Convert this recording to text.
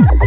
Yes.